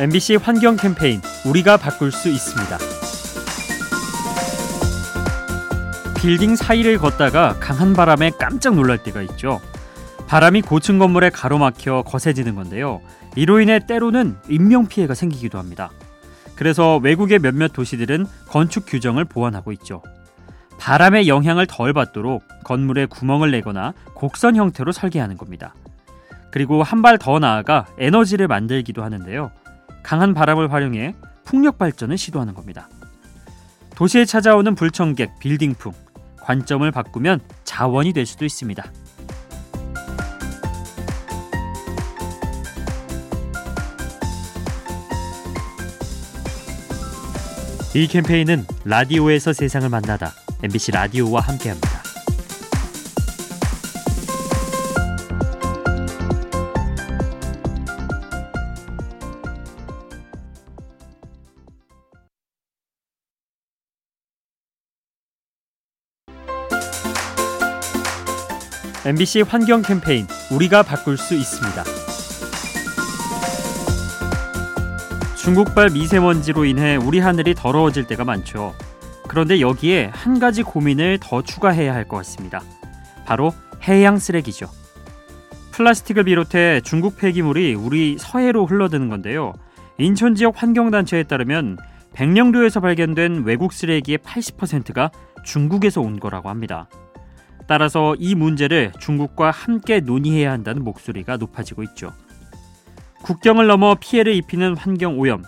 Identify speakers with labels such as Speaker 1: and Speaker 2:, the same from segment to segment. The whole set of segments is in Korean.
Speaker 1: MBC 환경 캠페인 우리가 바꿀 수 있습니다. 빌딩 사이를 걷다가 강한 바람에 깜짝 놀랄 때가 있죠. 바람이 고층 건물에 가로막혀 거세지는 건데요. 이로 인해 때로는 인명 피해가 생기기도 합니다. 그래서 외국의 몇몇 도시들은 건축 규정을 보완하고 있죠. 바람의 영향을 덜 받도록 건물에 구멍을 내거나 곡선 형태로 설계하는 겁니다. 그리고 한 발 더 나아가 에너지를 만들기도 하는데요. 강한 바람을 활용해 풍력 발전을 시도하는 겁니다. 도시에 찾아오는 불청객, 빌딩풍, 관점을 바꾸면 자원이 될 수도 있습니다. 이 캠페인은 라디오에서 세상을 만나다 MBC 라디오와 함께합니다. MBC 환경 캠페인 우리가 바꿀 수 있습니다. 중국발 미세먼지로 인해 우리 하늘이 더러워질 때가 많죠. 그런데 여기에 한 가지 고민을 더 추가해야 할 것 같습니다. 바로 해양 쓰레기죠. 플라스틱을 비롯해 중국 폐기물이 우리 서해로 흘러드는 건데요. 인천 지역 환경단체에 따르면 백령도에서 발견된 외국 쓰레기의 80%가 중국에서 온 거라고 합니다. 따라서 이 문제를 중국과 함께 논의해야 한다는 목소리가 높아지고 있죠. 국경을 넘어 피해를 입히는 환경 오염,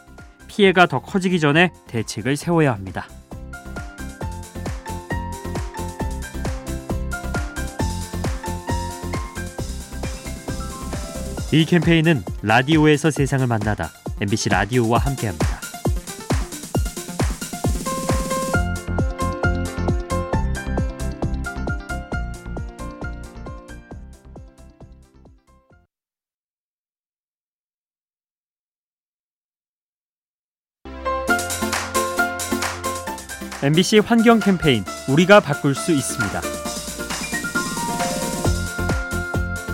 Speaker 1: 피해가 더 커지기 전에 대책을 세워야 합니다. 이 캠페인은 라디오에서 세상을 만나다 MBC 라디오와 함께합니다. MBC 환경 캠페인 우리가 바꿀 수 있습니다.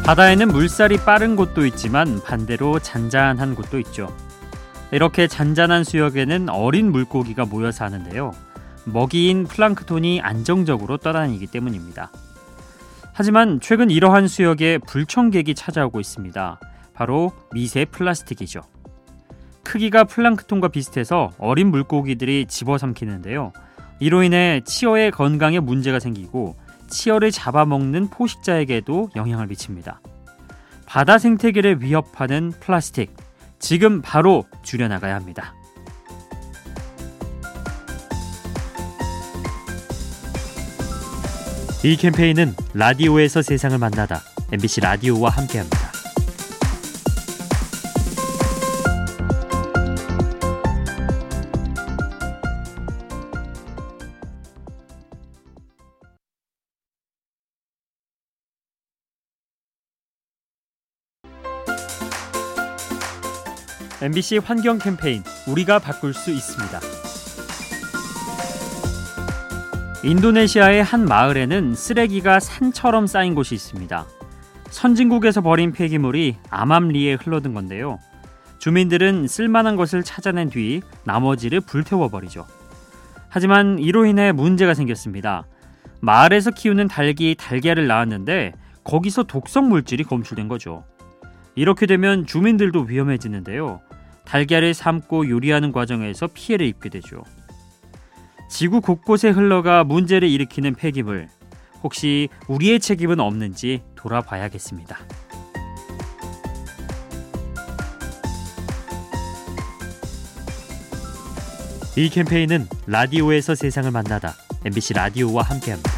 Speaker 1: 바다에는 물살이 빠른 곳도 있지만 반대로 잔잔한 곳도 있죠. 이렇게 잔잔한 수역에는 어린 물고기가 모여 사는데요. 먹이인 플랑크톤이 안정적으로 떠다니기 때문입니다. 하지만 최근 이러한 수역에 불청객이 찾아오고 있습니다. 바로 미세 플라스틱이죠. 크기가 플랑크톤과 비슷해서 어린 물고기들이 집어삼키는데요. 이로 인해 치어의 건강에 문제가 생기고 치어를 잡아먹는 포식자에게도 영향을 미칩니다. 바다 생태계를 위협하는 플라스틱, 지금 바로 줄여나가야 합니다. 이 캠페인은 라디오에서 세상을 만나다 MBC 라디오와 함께합니다. MBC 환경 캠페인 우리가 바꿀 수 있습니다. 인도네시아의 한 마을에는 쓰레기가 산처럼 쌓인 곳이 있습니다. 선진국에서 버린 폐기물이 암암리에 흘러든 건데요. 주민들은 쓸만한 것을 찾아낸 뒤 나머지를 불태워 버리죠. 하지만 이로 인해 문제가 생겼습니다. 마을에서 키우는 닭이 달걀을 낳았는데 거기서 독성 물질이 검출된 거죠. 이렇게 되면 주민들도 위험해지는데요. 달걀을 삶고 요리하는 과정에서 피해를 입게 되죠. 지구 곳곳에 흘러가 문제를 일으키는 폐기물. 혹시 우리의 책임은 없는지 돌아봐야겠습니다. 이 캠페인은 라디오에서 세상을 만나다 MBC 라디오와 함께합니다.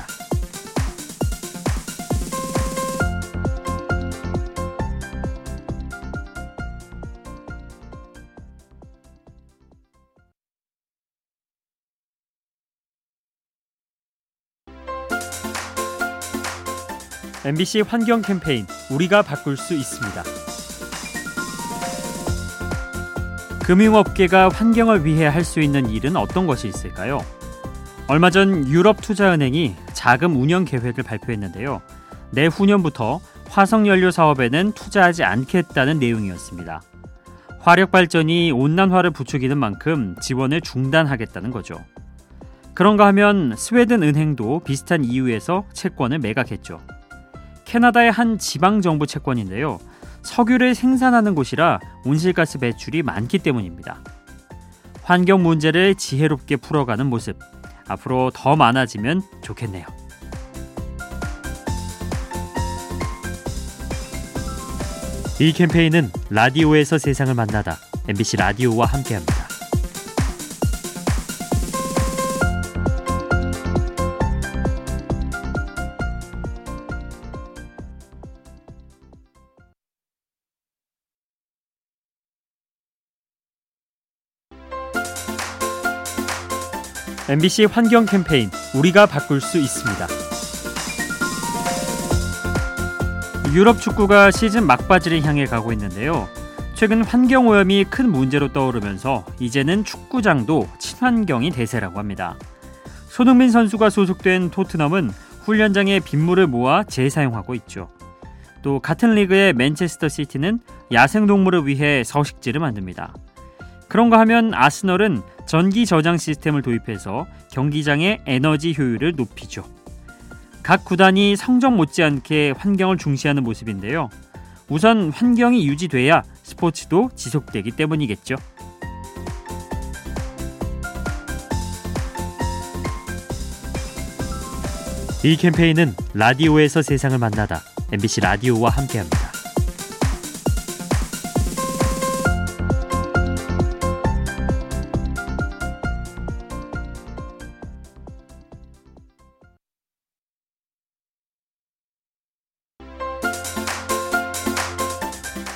Speaker 1: MBC 환경 캠페인 우리가 바꿀 수 있습니다. 금융업계가 환경을 위해 할 수 있는 일은 어떤 것이 있을까요? 얼마 전 유럽 투자은행이 자금 운영 계획을 발표했는데요. 내후년부터 화석연료 사업에는 투자하지 않겠다는 내용이었습니다. 화력 발전이 온난화를 부추기는 만큼 지원을 중단하겠다는 거죠. 그런가 하면 스웨덴 은행도 비슷한 이유에서 채권을 매각했죠. 캐나다의 한 지방 정부 채권인데요. 석유를 생산하는 곳이라 온실가스 배출이 많기 때문입니다. 환경 문제를 지혜롭게 풀어가는 모습 앞으로 더 많아지면 좋겠네요. 이 캠페인은 라디오에서 세상을 만나다 MBC 라디오와 함께합니다. MBC 환경 캠페인 우리가 바꿀 수 있습니다. 유럽 축구가 시즌 막바지를 향해 가고 있는데요. 최근 환경 오염이 큰 문제로 떠오르면서 이제는 축구장도 친환경이 대세라고 합니다. 손흥민 선수가 소속된 토트넘은 훈련장에 빗물을 모아 재사용하고 있죠. 또 같은 리그의 맨체스터 시티는 야생 동물을 위해 서식지를 만듭니다. 그런가 하면 아스널은 전기 저장 시스템을 도입해서 경기장의 에너지 효율을 높이죠. 각 구단이 성적 못지않게 환경을 중시하는 모습인데요. 우선 환경이 유지돼야 스포츠도 지속되기 때문이겠죠. 이 캠페인은 라디오에서 세상을 만나다 MBC 라디오와 함께합니다.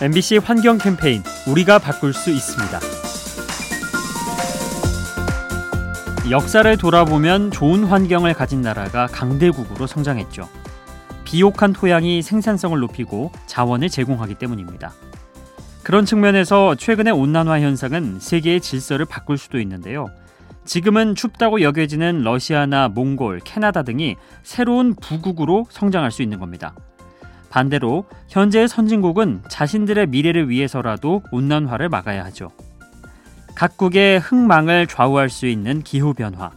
Speaker 1: MBC 환경 캠페인 우리가 바꿀 수 있습니다. 역사를 돌아보면 좋은 환경을 가진 나라가 강대국으로 성장했죠. 비옥한 토양이 생산성을 높이고 자원을 제공하기 때문입니다. 그런 측면에서 최근의 온난화 현상은 세계의 질서를 바꿀 수도 있는데요. 지금은 춥다고 여겨지는 러시아나 몽골, 캐나다 등이 새로운 부국으로 성장할 수 있는 겁니다. 반대로 현재의 선진국은 자신들의 미래를 위해서라도 온난화를 막아야 하죠. 각국의 흥망을 좌우할 수 있는 기후 변화.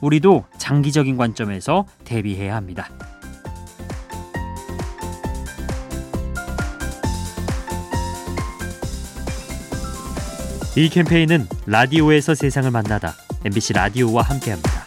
Speaker 1: 우리도 장기적인 관점에서 대비해야 합니다. 이 캠페인은 라디오에서 세상을 만나다 MBC 라디오와 함께합니다.